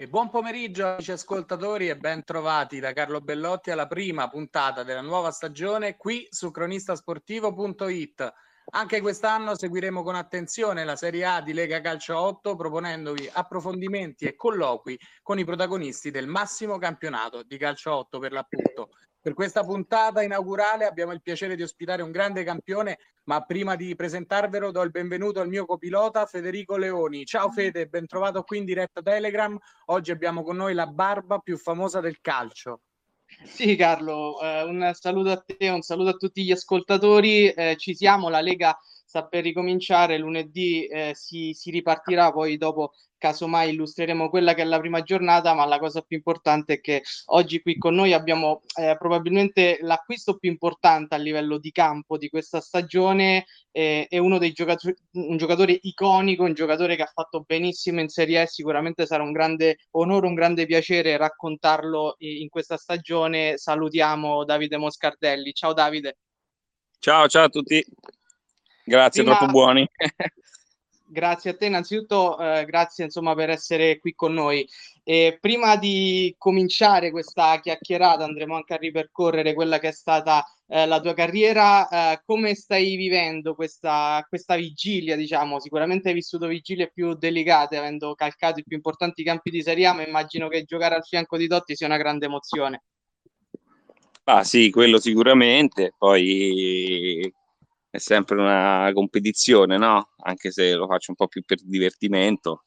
E buon pomeriggio amici ascoltatori e ben trovati da Carlo Bellotti alla prima puntata della nuova stagione qui su cronistasportivo.it. Anche quest'anno seguiremo con attenzione la Serie A di Lega Calcio 8 proponendovi approfondimenti e colloqui con i protagonisti del massimo campionato di calcio 8 per l'appunto. Per questa puntata inaugurale abbiamo il piacere di ospitare un grande campione, ma prima di presentarvelo do il benvenuto al mio copilota Federico Leoni. Ciao Fede, ben trovato qui in diretta Telegram. Oggi abbiamo con noi la barba più famosa del calcio. Sì Carlo, eh, un saluto a te, un saluto a tutti gli ascoltatori. Eh, ci siamo, la Lega sta per ricominciare, lunedì eh, si, si ripartirà, poi dopo casomai illustreremo quella che è la prima giornata, ma la cosa più importante è che oggi qui con noi abbiamo eh, probabilmente l'acquisto più importante a livello di campo di questa stagione, eh, è uno dei giocatori, un giocatore iconico, un giocatore che ha fatto benissimo in Serie E, sicuramente sarà un grande onore, un grande piacere raccontarlo in questa stagione. Salutiamo Davide Moscardelli. Ciao Davide. Ciao, ciao a tutti. Grazie, Prima... troppo buoni. Grazie a te, innanzitutto eh, grazie insomma, per essere qui con noi. E prima di cominciare questa chiacchierata andremo anche a ripercorrere quella che è stata eh, la tua carriera. Eh, come stai vivendo questa, questa vigilia? Diciamo, sicuramente hai vissuto vigilie più delicate avendo calcato i più importanti campi di Serie A, ma immagino che giocare al fianco di Totti sia una grande emozione. Ah sì, quello sicuramente. Poi è sempre una competizione, no? Anche se lo faccio un po' più per divertimento,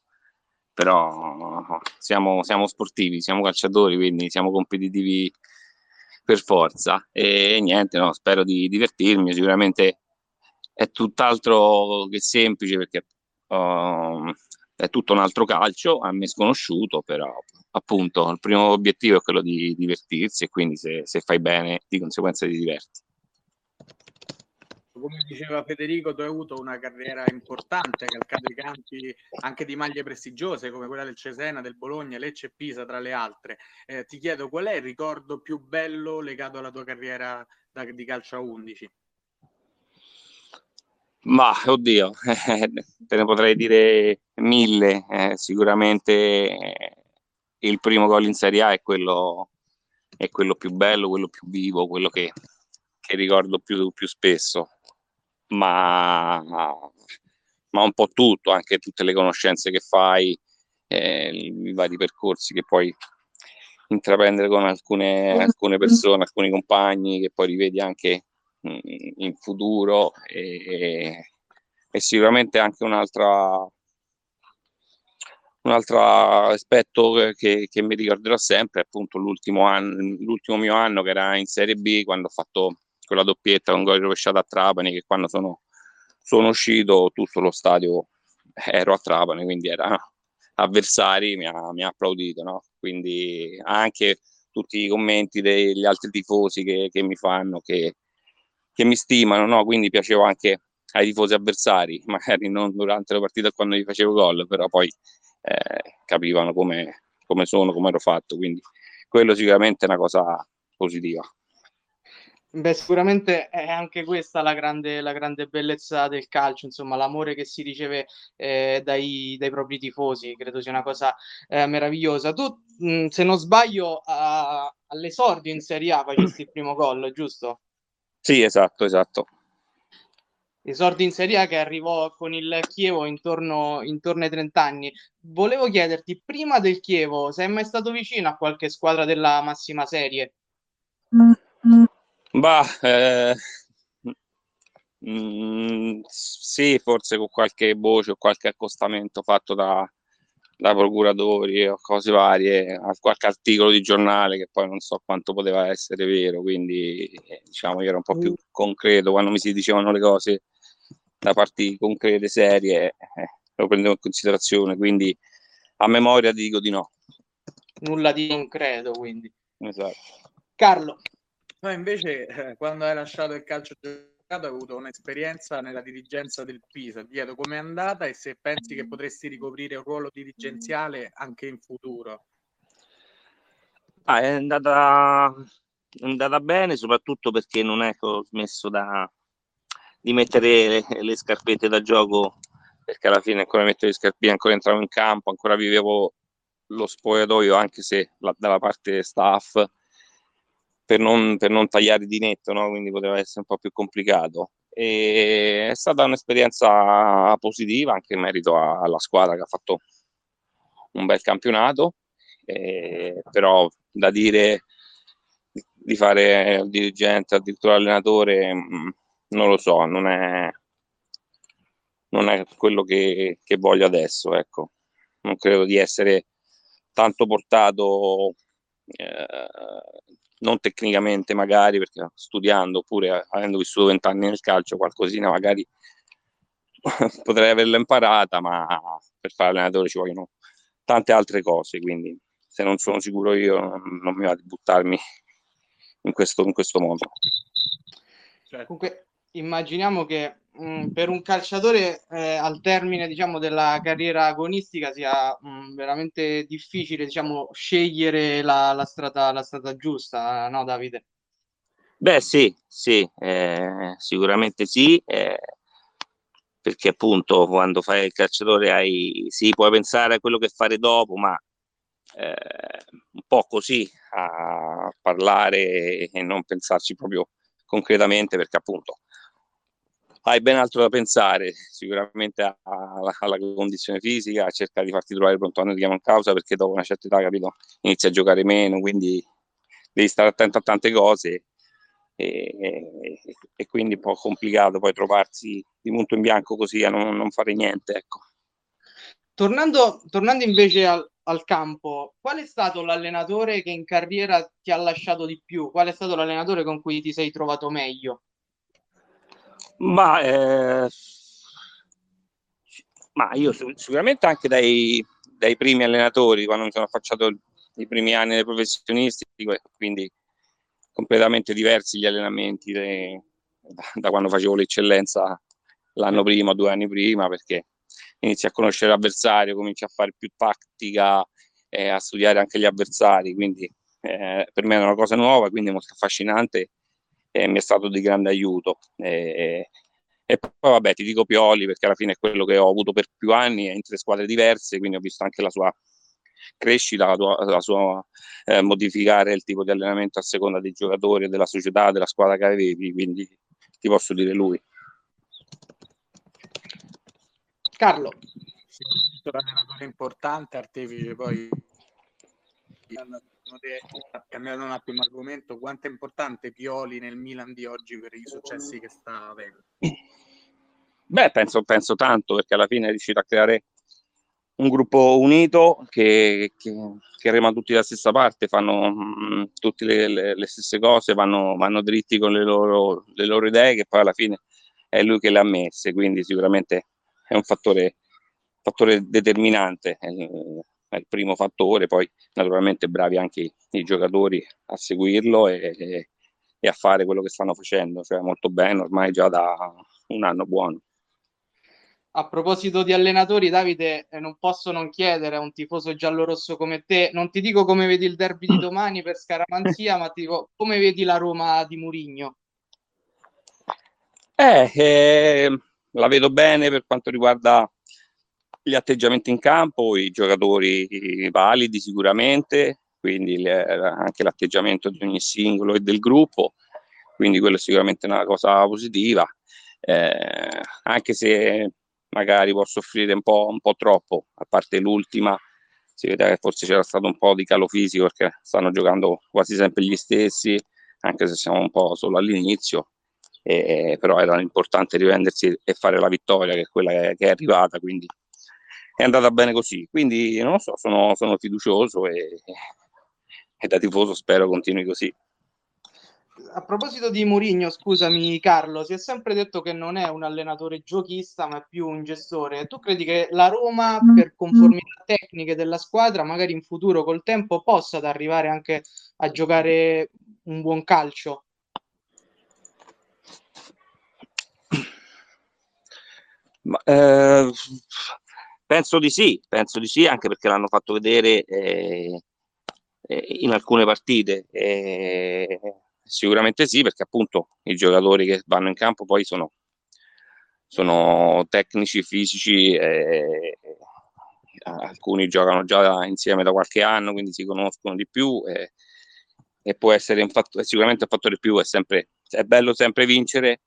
però siamo, siamo sportivi, siamo calciatori, quindi siamo competitivi per forza e niente, no? Spero di divertirmi, sicuramente è tutt'altro che semplice perché uh, è tutto un altro calcio, a me sconosciuto, però appunto il primo obiettivo è quello di divertirsi e quindi se, se fai bene di conseguenza ti diverti come diceva Federico, tu hai avuto una carriera importante, calcato i campi anche di maglie prestigiose come quella del Cesena, del Bologna, Lecce e Pisa, tra le altre. Eh, ti chiedo qual è il ricordo più bello legato alla tua carriera da, di calcio a 11? Ma oddio, te ne potrei dire mille. Eh, sicuramente eh, il primo gol in Serie A è quello, è quello più bello, quello più vivo, quello che, che ricordo più, più spesso ma, ma un po' tutto, anche tutte le conoscenze che fai, eh, i vari percorsi che puoi intraprendere con alcune, alcune persone, alcuni compagni che poi rivedi anche mh, in futuro. E, e sicuramente anche un'altra un altro aspetto che, che, mi ricorderò sempre è appunto l'ultimo, anno, l'ultimo mio anno che era in Serie B quando ho fatto quella doppietta con gol rovesciato a Trapani che quando sono, sono uscito tutto lo stadio ero a Trapani, quindi erano avversari, mi ha, mi ha applaudito, no? quindi anche tutti i commenti degli altri tifosi che, che mi fanno, che, che mi stimano, no? quindi piacevo anche ai tifosi avversari, magari non durante la partita quando gli facevo gol, però poi eh, capivano come, come sono, come ero fatto, quindi quello sicuramente è una cosa positiva. Beh, sicuramente è anche questa la grande, la grande bellezza del calcio, insomma, l'amore che si riceve eh, dai, dai, propri tifosi, credo sia una cosa eh, meravigliosa. Tu, mh, se non sbaglio, a, all'esordio in Serie A facesti il primo gol, giusto? Sì, esatto, esatto. Esordio in Serie A che arrivò con il Chievo intorno, intorno ai 30 anni. Volevo chiederti, prima del Chievo, sei mai stato vicino a qualche squadra della massima serie? Mm-hmm. Bah, eh, mm, sì, forse con qualche voce o qualche accostamento fatto da, da procuratori o cose varie, a qualche articolo di giornale che poi non so quanto poteva essere vero, quindi eh, diciamo io ero un po' più concreto quando mi si dicevano le cose da parti concrete, serie, eh, lo prendevo in considerazione, quindi a memoria dico di no. Nulla di concreto, quindi. Esatto. Carlo, No, invece, eh, quando hai lasciato il calcio giocato, hai avuto un'esperienza nella dirigenza del Pisa. Chiedo com'è andata e se pensi che potresti ricoprire un ruolo dirigenziale anche in futuro. Ah, è, andata, è andata bene, soprattutto perché non è che ho smesso da, di mettere le, le, scarpette da gioco, perché alla fine ancora mettevo le scarpine, ancora entravo in campo, ancora vivevo lo spogliatoio, anche se la, dalla parte staff, per non, per non tagliare di netto, no? quindi poteva essere un po' più complicato. E è stata un'esperienza positiva anche in merito a, alla squadra che ha fatto un bel campionato, eh, però da dire di fare il dirigente, addirittura allenatore, mm, non lo so, non è, non è quello che, che voglio adesso, ecco. Non credo di essere tanto portato, eh, non tecnicamente magari, perché studiando oppure avendo vissuto vent'anni nel calcio, qualcosina magari potrei averla imparata, ma per fare allenatore ci vogliono tante altre cose, quindi se non sono sicuro io non, mi va di buttarmi in questo, in questo modo. Certo. Comunque immaginiamo che mm, per un calciatore eh, al termine diciamo, della carriera agonistica sia mh, mm, veramente difficile diciamo, scegliere la, la, strada, la strada giusta, no Davide? Beh sì, sì, eh, sicuramente sì, eh, perché appunto quando fai il calciatore hai, sì, puoi pensare a quello che fare dopo, ma eh, un po' così a parlare e non pensarci proprio concretamente perché appunto hai ben altro da pensare sicuramente alla, alla condizione fisica, a cercare di farti trovare pronto a chiamo in causa perché dopo una certa età capito, inizi a giocare meno, quindi devi stare attento a tante cose e, e, e quindi è un po' complicato poi trovarsi di punto in bianco così a non, non fare niente. Ecco. Tornando, tornando invece al, al campo, qual è stato l'allenatore che in carriera ti ha lasciato di più? Qual è stato l'allenatore con cui ti sei trovato meglio? Ma, eh, ma io sicuramente anche dai, dai, primi allenatori, quando mi sono affacciato i primi anni dei professionisti, quindi completamente diversi gli allenamenti de, da, quando facevo l'eccellenza l'anno prima, due anni prima, perché inizi a conoscere l'avversario, cominci a fare più tattica, eh, a studiare anche gli avversari, quindi eh, per me è una cosa nuova, quindi molto affascinante e mi è stato di grande aiuto. E, e poi vabbè ti dico Pioli perché alla fine è quello che ho avuto per più anni in tre squadre diverse, quindi ho visto anche la sua crescita, la, tua, la sua eh, modificare il tipo di allenamento a seconda dei giocatori, della società, della squadra che avevi, quindi ti posso dire lui. Carlo. Un allenatore importante, artefice poi cambiando un attimo argomento, quanto è importante Pioli nel Milan di oggi per i successi che sta avendo? Beh, penso, penso tanto perché alla fine è riuscito a creare un gruppo unito che, che, che rema tutti dalla stessa parte, fanno mm, tutte le, le, le, stesse cose, vanno, vanno dritti con le loro, le loro idee che poi alla fine è lui che le ha messe, quindi sicuramente è un fattore, fattore determinante, il, è il, primo fattore, poi naturalmente bravi anche i, giocatori a seguirlo e, e, a fare quello che stanno facendo, cioè molto bene ormai già da un anno buono. A proposito di allenatori, Davide, eh, non posso non chiedere a un tifoso giallo-rosso come te, non ti dico come vedi il derby di domani per scaramanzia, ma ti dico come vedi la Roma di Murigno? Eh, eh, la vedo bene per quanto riguarda gli atteggiamenti in campo, i giocatori validi sicuramente, quindi le, anche l'atteggiamento di ogni singolo e del gruppo, quindi quello è sicuramente una cosa positiva, eh, anche se magari può soffrire un po', un po' troppo, a parte l'ultima, si vede che forse c'era stato un po' di calo fisico perché stanno giocando quasi sempre gli stessi, anche se siamo un po' solo all'inizio, eh, però era importante riprendersi e fare la vittoria, che è quella che, è arrivata, quindi è andata bene così. Quindi non lo so, sono, sono fiducioso e, e da tifoso spero continui così. A proposito di Mourinho, scusami Carlo, si è sempre detto che non è un allenatore giochista, ma è più un gestore. Tu credi che la Roma, per conformità tecniche della squadra, magari in futuro col tempo possa arrivare anche a giocare un buon calcio? Ma, eh, penso di sì, penso di sì, anche perché l'hanno fatto vedere eh, eh in alcune partite. Eh, sicuramente sì, perché appunto i giocatori che vanno in campo poi sono, sono tecnici, fisici, alcuni giocano già insieme da qualche anno, quindi si conoscono di più e, e può essere un fatto, sicuramente un fattore più, è sempre è bello sempre vincere,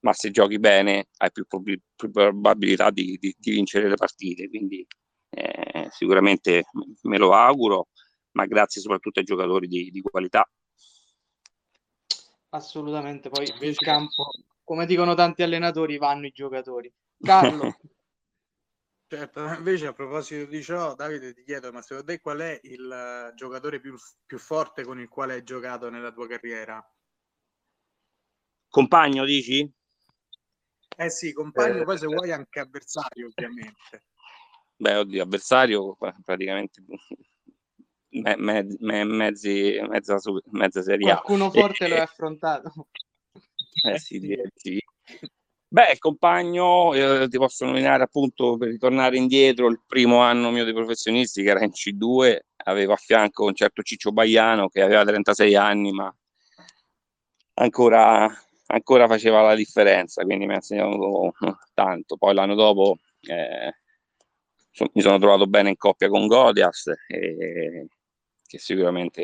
ma se giochi bene hai più, prob- più probabilità di, di, di, vincere le partite, quindi eh, sicuramente me lo auguro, ma grazie soprattutto ai giocatori di, di qualità. Assolutamente, poi in campo, come dicono tanti allenatori, vanno i giocatori. Carlo. Certo, invece a proposito di ciò, Davide ti chiedo, ma secondo te qual è il giocatore più, più forte con il quale hai giocato nella tua carriera? Compagno, dici? Eh sì, compagno, eh, poi se vuoi anche avversario, ovviamente. Beh, oddio, avversario praticamente me, me, me, mezzi, mezza, mezza serie Qualcuno forte e, l'hai affrontato. Eh sì, sì. Beh, il compagno, eh, ti posso nominare appunto per ritornare indietro, il primo anno mio di professionisti che era in C2, avevo a fianco un certo Ciccio Baiano che aveva 36 anni ma ancora, ancora faceva la differenza, quindi mi ha insegnato tanto. Poi l'anno dopo eh, so, mi sono trovato bene in coppia con Godias, e, che sicuramente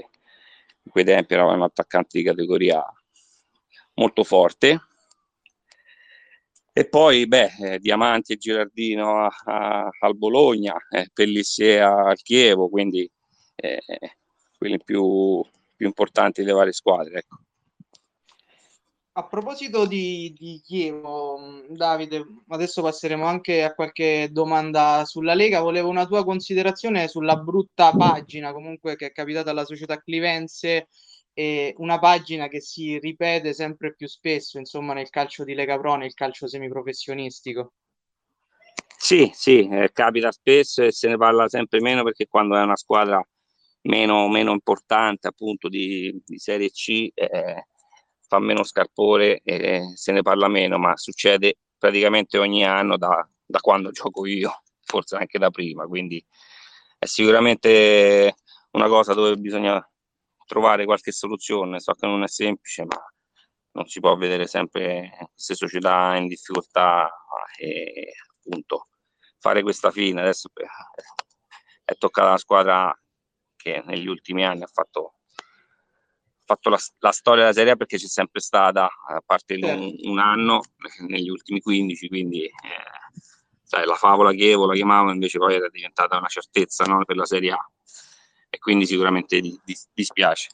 in quei tempi era un attaccante di categoria molto forte e poi, beh, eh, Diamanti e Girardino a, a, al Bologna, eh, Pellissier al Chievo, quindi eh, quelli più, più, importanti delle varie squadre. Ecco. A proposito di, di, Chievo, Davide, adesso passeremo anche a qualche domanda sulla Lega. Volevo una tua considerazione sulla brutta pagina comunque che è capitata alla società clivense e una pagina che si ripete sempre più spesso, insomma, nel calcio di Lega Pro, nel calcio semiprofessionistico. Sì, sì, eh, capita spesso e se ne parla sempre meno perché quando è una squadra meno, meno importante, appunto, di, di Serie C, eh, fa meno scarpore e se ne parla meno, ma succede praticamente ogni anno da, da quando gioco io, forse anche da prima, quindi è sicuramente una cosa dove bisogna trovare qualche soluzione. So che non è semplice, ma non si può vedere sempre queste società in difficoltà e appunto fare questa fine. Adesso eh, è toccata una squadra che negli ultimi anni ha fatto, fatto la, la, storia della Serie perché c'è sempre stata, a parte un, certo. un anno, negli ultimi 15, quindi eh, sai, la favola Chievo la chiamavo, invece poi era diventata una certezza no, per la Serie A e quindi sicuramente dispiace.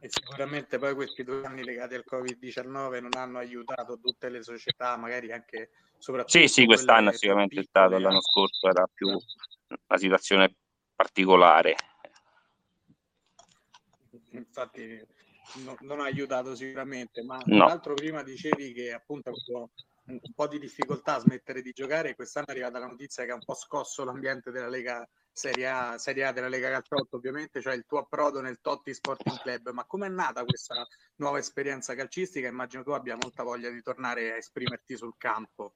E sicuramente poi questi due anni legati al Covid-19 non hanno aiutato tutte le società, magari anche soprattutto. Sì, sì, quest'anno sicuramente è stato, l'anno scorso era più una situazione particolare. Infatti no, non ha aiutato sicuramente, ma no. tra l'altro prima dicevi che appunto un po' di difficoltà a smettere di giocare. Quest'anno è arrivata la notizia che ha un po' scosso l'ambiente della Lega Serie A, Serie A della Lega Calciotto, ovviamente, cioè il tuo approdo nel Totti Sporting Club. Ma com'è nata questa nuova esperienza calcistica? Immagino tu abbia molta voglia di tornare a esprimerti sul campo.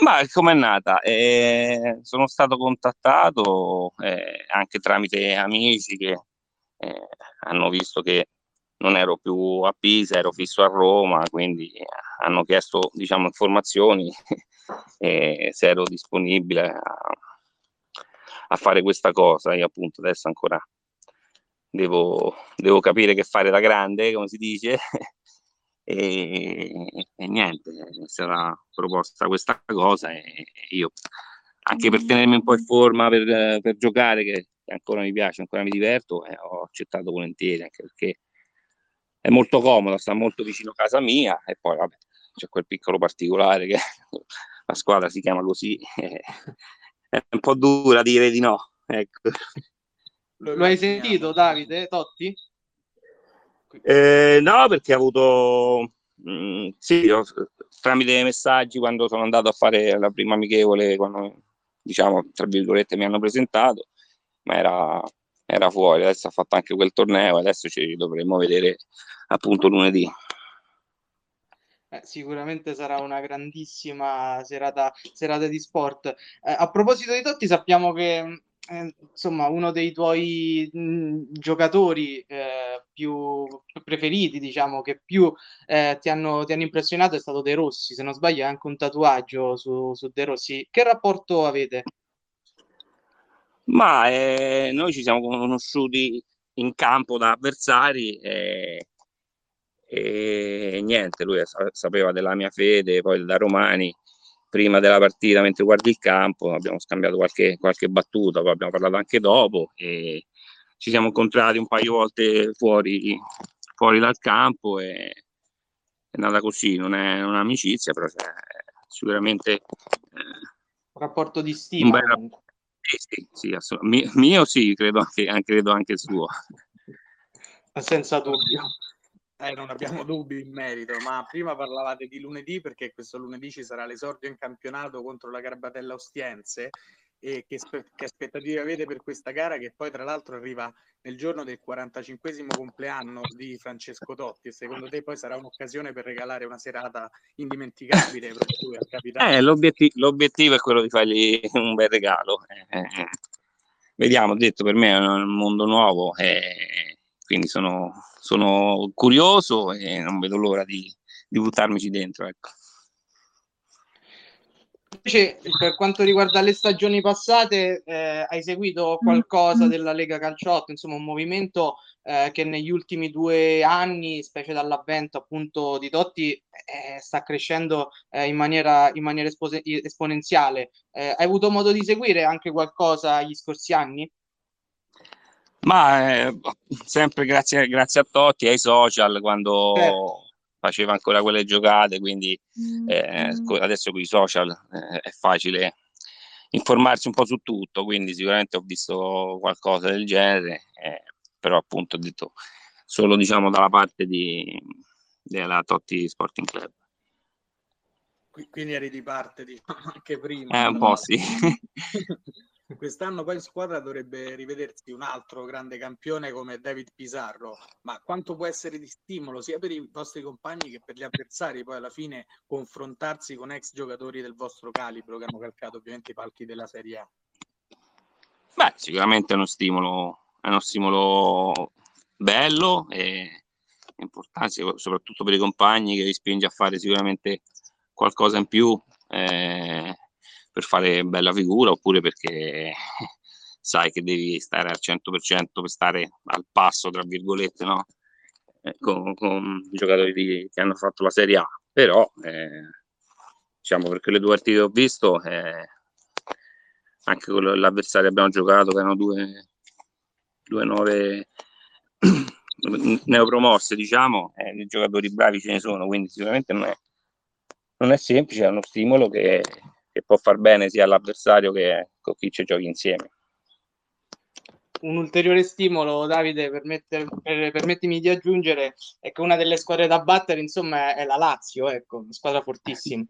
Ma com'è nata? Eh, sono stato contattato eh, anche tramite amici che eh, hanno visto che non ero più a Pisa, ero fisso a Roma, quindi hanno chiesto diciamo, informazioni e se ero disponibile a, a, fare questa cosa. Io appunto adesso ancora devo, devo capire che fare da grande, come si dice, e, e niente, stata proposta questa cosa e io anche per tenermi un po' in forma per, per giocare che ancora mi piace, ancora mi diverto, eh, ho accettato volentieri anche perché è molto comodo, sta molto vicino a casa mia e poi vabbè, c'è quel piccolo particolare che la squadra si chiama così, è un po' dura dire di no. Ecco. Lo hai sentito Davide Totti? Eh, no, perché ha avuto mh, mm, sì, ho, tramite messaggi quando sono andato a fare la prima amichevole, quando diciamo tra virgolette mi hanno presentato, ma era era fuori, adesso ha fatto anche quel torneo, adesso ci dovremmo vedere appunto lunedì. Eh, sicuramente sarà una grandissima serata, serata di sport. Eh, a proposito di Totti, sappiamo che eh, insomma, uno dei tuoi mh, giocatori eh, più preferiti, diciamo, che più eh, ti, hanno, ti hanno impressionato è stato De Rossi, se non sbaglio è anche un tatuaggio su, su De Rossi. Che rapporto avete? Ma eh, noi ci siamo conosciuti in campo da avversari e, e niente, lui sapeva della mia fede, poi da Romani, prima della partita, mentre guardi il campo, abbiamo scambiato qualche, qualche battuta, poi abbiamo parlato anche dopo e ci siamo incontrati un paio di volte fuori, fuori dal campo e è andata così, non è un'amicizia, però cioè, sicuramente... Eh, un rapporto di stima. Bel... Sì, sì, sì mio, mio, sì, credo anche, credo anche suo. Senza dubbio. Eh, non abbiamo dubbi in merito, ma prima parlavate di lunedì perché questo lunedì ci sarà l'esordio in campionato contro la Garbatella Ostiense e che, che, aspettative avete per questa gara che poi tra l'altro arriva nel giorno del 45 compleanno di Francesco Totti e secondo te poi sarà un'occasione per regalare una serata indimenticabile per lui al capitano? Eh, l'obiettivo, l'obiettivo, è quello di fargli un bel regalo. Eh, eh. Vediamo, ho detto per me è un mondo nuovo e quindi sono, sono curioso e non vedo l'ora di, di buttarmici dentro. Ecco. Invece, per quanto riguarda le stagioni passate, eh, hai seguito qualcosa mm. della Lega Calciotto, insomma, un movimento eh, che negli ultimi due anni, specie dall'avvento appunto di Totti, eh, sta crescendo eh, in maniera, in maniera espose- esponenziale. Eh, hai avuto modo di seguire anche qualcosa gli scorsi anni? Ma eh, sempre grazie, grazie, a Totti, ai social, quando certo faceva ancora quelle giocate, quindi eh, mm. adesso con i social eh, è facile informarsi un po' su tutto, quindi sicuramente ho visto qualcosa del genere, eh, però appunto ho detto solo diciamo dalla parte di, della Totti Sporting Club. Quindi eri di parte diciamo, anche prima. Eh, un po' sì. Quest'anno poi in squadra dovrebbe rivedersi un altro grande campione come David Pizarro, ma quanto può essere di stimolo sia per i vostri compagni che per gli avversari poi alla fine confrontarsi con ex giocatori del vostro calibro che hanno calcato ovviamente i palchi della Serie A? Beh, sicuramente è uno stimolo, è uno stimolo bello e importante, soprattutto per i compagni che vi spinge a fare sicuramente qualcosa in più. Eh, per fare bella figura oppure perché sai che devi stare al 100% per stare al passo, tra virgolette, no? Eh, con, con, i giocatori che hanno fatto la Serie A. Però, eh, diciamo, perché le due partite che ho visto, eh, anche con l'avversario che abbiamo giocato, che erano due, due nuove neopromosse, diciamo, eh, giocatori bravi ce ne sono, quindi sicuramente non è, non è semplice, è uno stimolo che che può far bene sia all'avversario che con chi ci giochi insieme. Un ulteriore stimolo, Davide, permette, per, permettimi di aggiungere, è che una delle squadre da battere, insomma, è la Lazio, ecco, una squadra fortissima.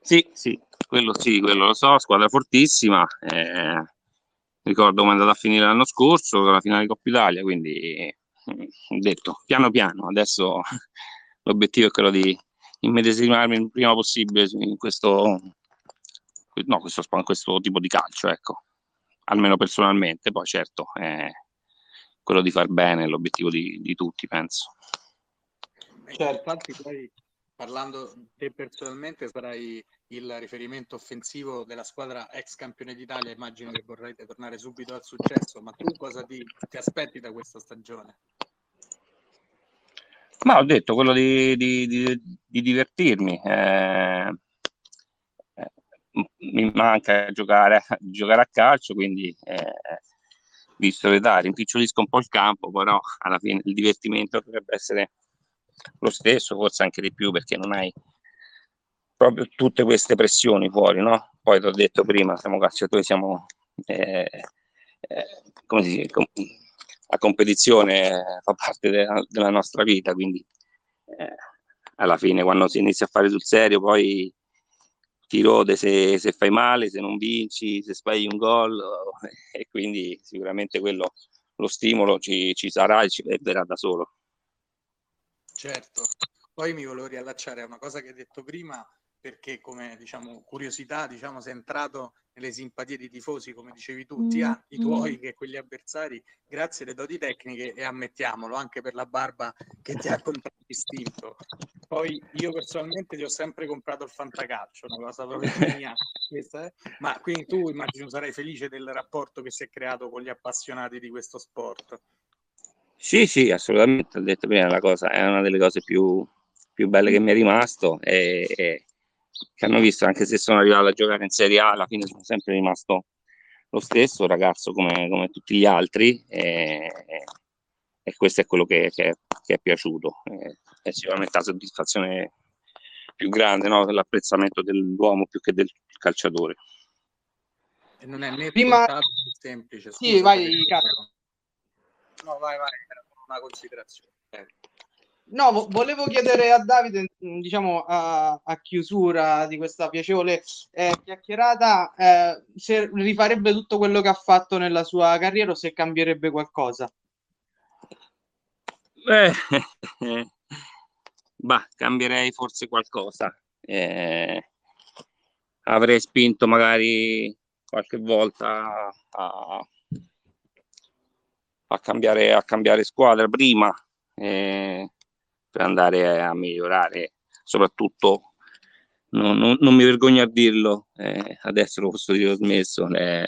Sì, sì, quello sì, quello lo so, squadra fortissima. Eh, ricordo come è andata a finire l'anno scorso, la finale di Coppa Italia, quindi ho detto piano piano, adesso l'obiettivo è quello di immedesimarmi il prima possibile in questo, no, questo, questo tipo di calcio, ecco. almeno personalmente, poi certo è quello di far bene è l'obiettivo di, di tutti, penso. Certo, infatti poi parlando te personalmente sarai il riferimento offensivo della squadra ex campione d'Italia, immagino che vorrete tornare subito al successo, ma tu cosa ti, ti aspetti da questa stagione? Ma ho detto quello di, di, di, di divertirmi. Eh, eh, mi manca giocare, giocare, a calcio, quindi eh, visto l'età rimpicciolisco un po' il campo, però alla fine il divertimento dovrebbe essere lo stesso, forse anche di più, perché non hai proprio tutte queste pressioni fuori, no? Poi ti ho detto prima, siamo calciatori, siamo eh, eh, come si dice, la competizione fa parte della, della nostra vita, quindi eh, alla fine quando si inizia a fare sul serio poi ti rode se, se fai male, se non vinci, se sbagli un gol e quindi sicuramente quello, lo stimolo ci, ci sarà e ci verrà da solo. Certo, poi mi volevo riallacciare a una cosa che hai detto prima perché come diciamo curiosità diciamo sei entrato nelle simpatie dei tifosi come dicevi tu sia mm, i tuoi mm. che quelli avversari grazie alle doti tecniche e ammettiamolo anche per la barba che ti ha contraddistinto poi io personalmente ti ho sempre comprato il fantacalcio una cosa proprio mia questa, eh? ma quindi tu immagino sarai felice del rapporto che si è creato con gli appassionati di questo sport sì sì assolutamente ho detto prima la cosa è una delle cose più più belle che mi è rimasto e, e che hanno visto anche se sono arrivato a giocare in Serie A alla fine sono sempre rimasto lo stesso ragazzo come, come tutti gli altri e, e, questo è quello che, che, che è piaciuto. E, è sicuramente la soddisfazione più grande no? l'apprezzamento dell'uomo più che del calciatore. E non è né prima semplice scusa, sì vai Carlo. no vai vai era una considerazione. Eh. No, volevo chiedere a Davide, mm, diciamo a, a chiusura di questa piacevole eh, chiacchierata, eh, se rifarebbe tutto quello che ha fatto nella sua carriera o se cambierebbe qualcosa. Beh, bah, cambierei forse qualcosa. Eh, avrei spinto magari qualche volta a, a, cambiare, a cambiare squadra prima. Eh, per andare a migliorare, soprattutto non, non, non mi vergogno a dirlo, eh, adesso lo posso dire ho smesso, eh,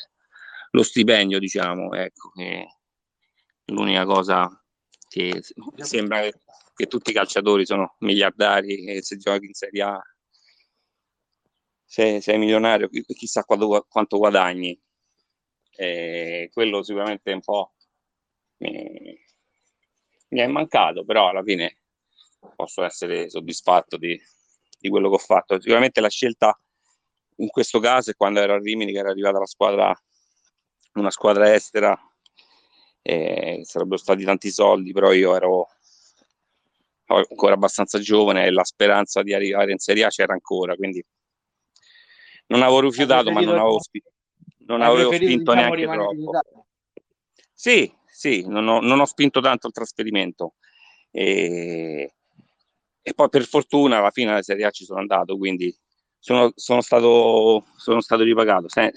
lo stipendio diciamo, ecco, è l'unica cosa che sembra che, che tutti i calciatori sono miliardari e se giochi in Serie A sei, sei milionario, chissà quanto, quanto guadagni. Eh, quello sicuramente un po' mi, mi è mancato, però alla fine posso essere soddisfatto di, di, quello che ho fatto. Sicuramente la scelta in questo caso è quando ero a Rimini che era arrivata la squadra, una squadra estera, e sarebbero stati tanti soldi, però io ero ancora abbastanza giovane e la speranza di arrivare in Serie A c'era ancora, quindi non avevo rifiutato, ma non avevo, spinto, non avevo spinto diciamo, neanche troppo. Sì, sì, non ho, non ho, spinto tanto il trasferimento. E, e poi per fortuna alla fine alla Serie A ci sono andato, quindi sono, sono, stato, sono stato ripagato. Se,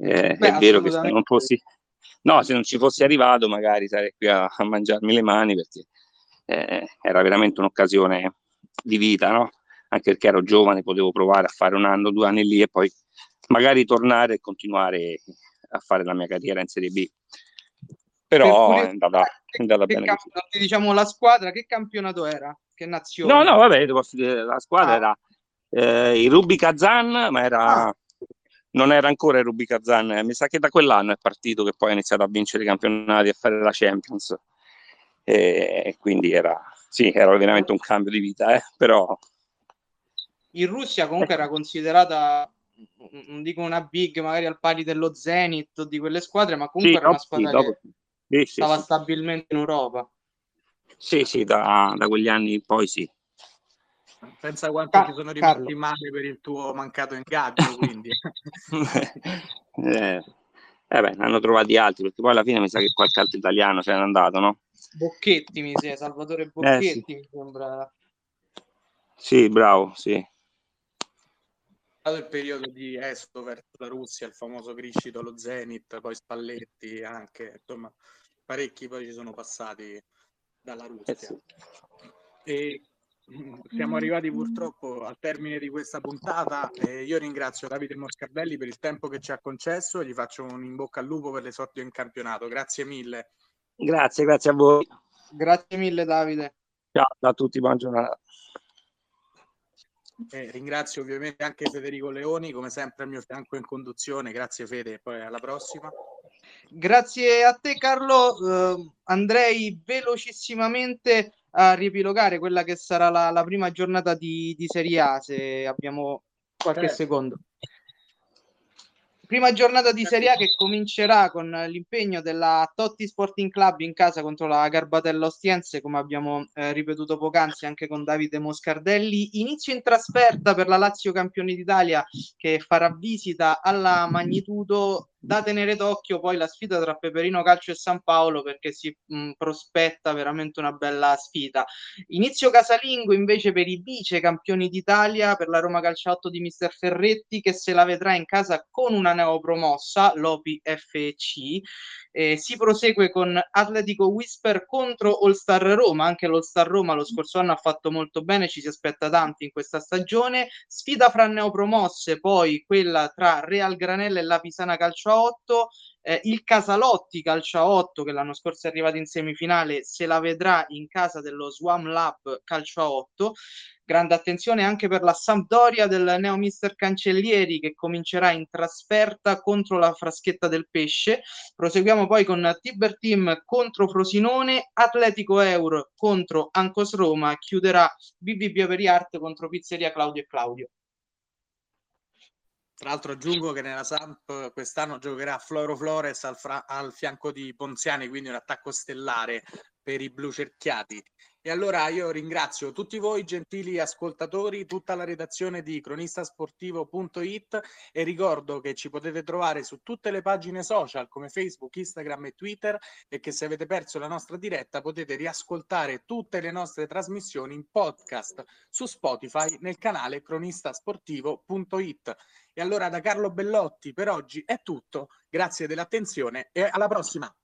eh, Beh, è vero che se non fossi, no, se non ci fossi arrivato magari sarei qui a, a mangiarmi le mani perché eh, era veramente un'occasione di vita, no? Anche perché ero giovane, potevo provare a fare un anno, due anni lì e poi magari tornare e continuare a fare la mia carriera in Serie B però è andata, è andata bene. Camp- diciamo la squadra, che campionato era? Che nazione? No, no, vabbè, la squadra ah. era eh, il Rubi Kazan, ma era, ah. non era ancora il Rubi Kazan. Mi sa che da quell'anno è partito che poi ha iniziato a vincere i campionati, a fare la Champions. E quindi era, sì, era veramente un cambio di vita, eh, però... In Russia comunque era considerata non dico una big magari al pari dello Zenit o di quelle squadre, ma comunque sì, era una squadra sì, che sì, stava sì, stabilmente in Europa. Sì, sì, da, da, quegli anni in poi sì. Pensa quanto Car- ci sono rimasti Carlo. male per il tuo mancato ingaggio, quindi. eh, eh beh, ne hanno trovati altri, perché poi alla fine mi sa che qualche altro italiano se n'è andato, no? Bocchetti, mi sa, Salvatore Bocchetti, eh, sì. mi sembra. Sì, bravo, sì il periodo di Esto verso la Russia, il famoso Criscito, lo Zenit, poi Spalletti anche, insomma, parecchi poi ci sono passati dalla Russia. E mm, siamo arrivati purtroppo al termine di questa puntata e io ringrazio Davide Moscardelli per il tempo che ci ha concesso e gli faccio un in bocca al lupo per le sorti in campionato. Grazie mille. Grazie, grazie a voi. Grazie mille Davide. Ciao a tutti, buona giornata. Eh, ringrazio ovviamente anche Federico Leoni, come sempre al mio fianco in conduzione. Grazie Fede, poi alla prossima. Grazie a te Carlo. Uh, andrei velocissimamente a riepilogare quella che sarà la, la prima giornata di, di, Serie A, se abbiamo qualche certo. secondo. Prima giornata di Serie A che comincerà con l'impegno della Totti Sporting Club in casa contro la Garbatella Ostiense, come abbiamo eh, ripetuto poc'anzi anche con Davide Moscardelli. Inizio in trasferta per la Lazio Campioni d'Italia che farà visita alla Magnitudo da tenere d'occhio poi la sfida tra Peperino Calcio e San Paolo perché si mh, prospetta veramente una bella sfida. Inizio casalingo invece per i vice campioni d'Italia per la Roma Calciotto di Mister Ferretti che se la vedrà in casa con una neopromossa, l'Opi FC. Eh, si prosegue con Atletico Whisper contro All Star Roma, anche l'All Star Roma lo scorso anno ha fatto molto bene, ci si aspetta tanti in questa stagione. Sfida fra neopromosse, poi quella tra Real Granella e la Pisana Calcio calcio a 8, eh, il Casalotti calcio a 8 che l'anno scorso è arrivato in semifinale se la vedrà in casa dello Swam Lab calcio a 8 grande attenzione anche per la Sampdoria del neo mister Cancellieri che comincerà in trasferta contro la Fraschetta del Pesce. Proseguiamo poi con Tiber Team contro Frosinone Atletico Euro contro Ancos Roma chiuderà BBB Periart contro Pizzeria Claudio e Claudio tra l'altro aggiungo che nella Samp quest'anno giocherà Floro Flores al, fra- al, fianco di Ponziani, quindi un attacco stellare per i blu cerchiati. E allora io ringrazio tutti voi gentili ascoltatori, tutta la redazione di cronistasportivo.it e ricordo che ci potete trovare su tutte le pagine social come Facebook, Instagram e Twitter e che se avete perso la nostra diretta potete riascoltare tutte le nostre trasmissioni in podcast su Spotify nel canale cronistasportivo.it. E allora da Carlo Bellotti per oggi è tutto, grazie dell'attenzione e alla prossima.